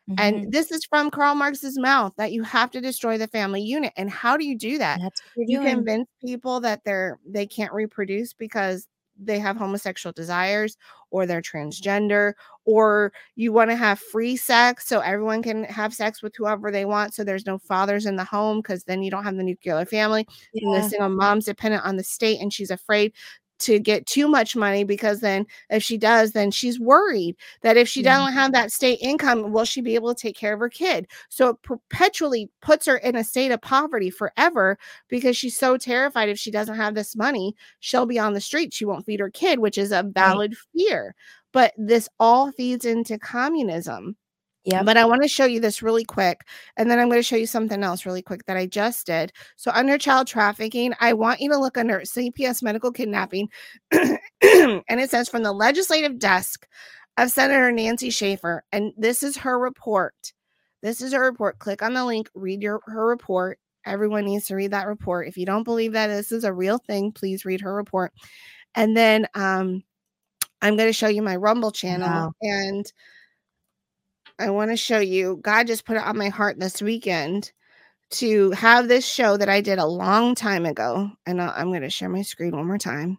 Mhm. And this is from Karl Marx's mouth that you have to destroy the family unit. And how do you do that? that's you doing. convince people that they're they can't reproduce because they have homosexual desires or they're transgender or you want to have free sex so everyone can have sex with whoever they want so there's no fathers in the home because then you don't have the nuclear family. And the single mom's dependent on the state and she's afraid to get too much money because then if she does then she's worried that if she Yeah. doesn't have that state income will she be able to take care of her kid? So it perpetually puts her in a state of poverty forever because she's so terrified if she doesn't have this money she'll be on the street she won't feed her kid which is a valid fear. But this all feeds into communism Yep. but I want to show you this really quick. And then I'm going to show you something else really quick that I just did. So, under child trafficking, I want you to look under CPS medical kidnapping. and it says from the legislative desk of Senator Nancy Schaefer. And this is her report. This is her report. Click on the link, read your her report. Everyone needs to read that report. If you don't believe that this is a real thing, please read her report. And then um, I'm going to show you my Rumble channel. Wow. And I want to show you. God just put it on my heart this weekend to have this show that I did a long time ago. And I'm going to share my screen one more time.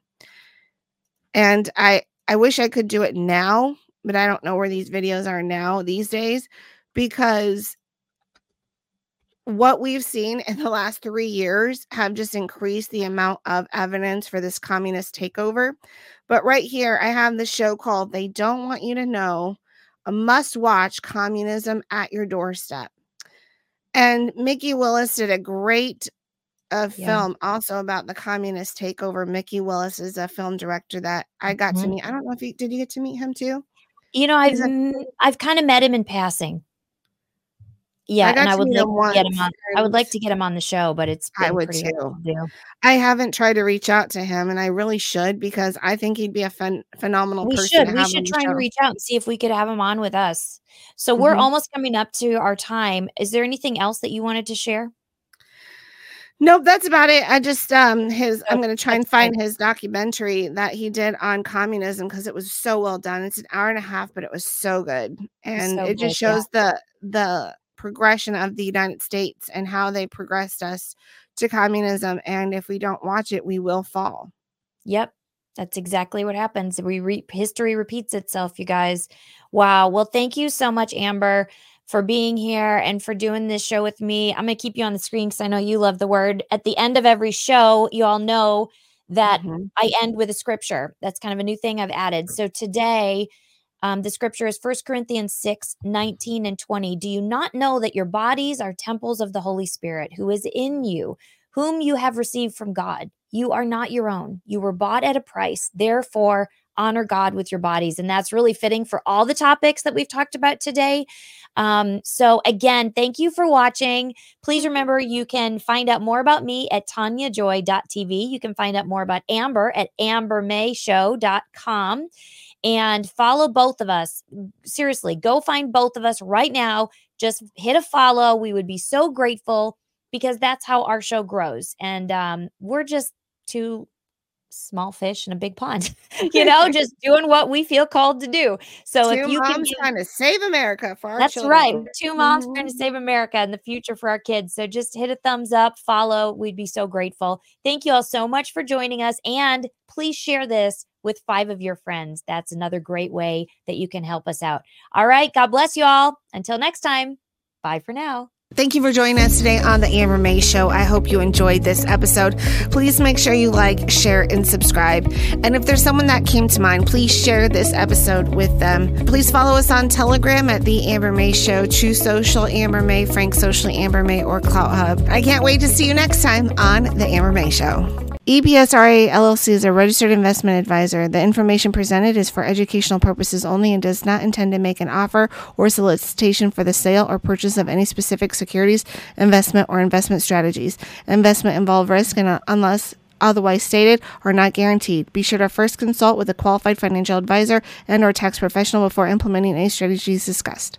And I I wish I could do it now, but I don't know where these videos are now these days because what we've seen in the last 3 years have just increased the amount of evidence for this communist takeover. But right here I have the show called They Don't Want You to Know a must watch communism at your doorstep. And Mikki Willis did a great uh, Yeah. film also about the communist takeover. Mikki Willis is a film director that I got to Mhm. meet. I don't know if you did you get to meet him too? You know, I've a- I've kind of met him in passing. Yeah, got and I would like to get him on. I would like to get him on the show, but it's I would too. to. I haven't tried to reach out to him, and I really should because I think he'd be a phen- phenomenal We person. should. We should try and reach out and see if we could have him on with us. So we're Mhm. almost coming up to our time. Is there anything else that you wanted to share? Nope, that's about it. I just um his I'm gonna try and find his documentary that he did on communism because it was so well done. It's an hour and a half, but it was so good. And so it just good, yeah. shows the the progression of the United States and how they progressed us to communism. And if we don't watch it, we will fall. Yep. That's exactly what happens. We re- history repeats itself, you guys. Wow. Well, thank you so much, Amber, for being here and for doing this show with me. I'm going to keep you on the screen because I know you love the word. At the end of every show, you all know that Mhm. I end with a scripture. That's kind of a new thing I've added. So today, um, the scripture is 1 Corinthians 6 19 and 20. Do you not know that your bodies are temples of the Holy Spirit who is in you, whom you have received from God? You are not your own. You were bought at a price. Therefore, honor God with your bodies. And that's really fitting for all the topics that we've talked about today. Um, so, again, thank you for watching. Please remember you can find out more about me at taniajoy.tv. You can find out more about Amber at ambermayshow.com and follow both of us. Seriously, go find both of us right now. Just hit a follow. We would be so grateful because that's how our show grows. And um, we're just two small fish in a big pond, you know, just doing what we feel called to do. So Two if you can moms give- trying to save America for our that's children. right. Two moms trying to Mhm. save America and the future for our kids. So just hit a thumbs up, follow. We'd be so grateful. Thank you all so much for joining us. And please share this with five of your friends. That's another great way that you can help us out. All right. God bless you all. Until next time. Bye for now. Thank you for joining us today on the Amber May Show. I hope you enjoyed this episode. Please make sure you like, share, and subscribe. And if there's someone that came to mind, please share this episode with them. Please follow us on Telegram at The Amber May Show, Truth Social Amber May, Frank Socially Amber May, or Clout Hub. I can't wait to see you next time on The Amber May Show. EBSRA LLC is a registered investment advisor. The information presented is for educational purposes only and does not intend to make an offer or solicitation for the sale or purchase of any specific securities, investment, or investment strategies. Investment involve risk and uh, unless otherwise stated are not guaranteed. Be sure to first consult with a qualified financial advisor and or tax professional before implementing any strategies discussed.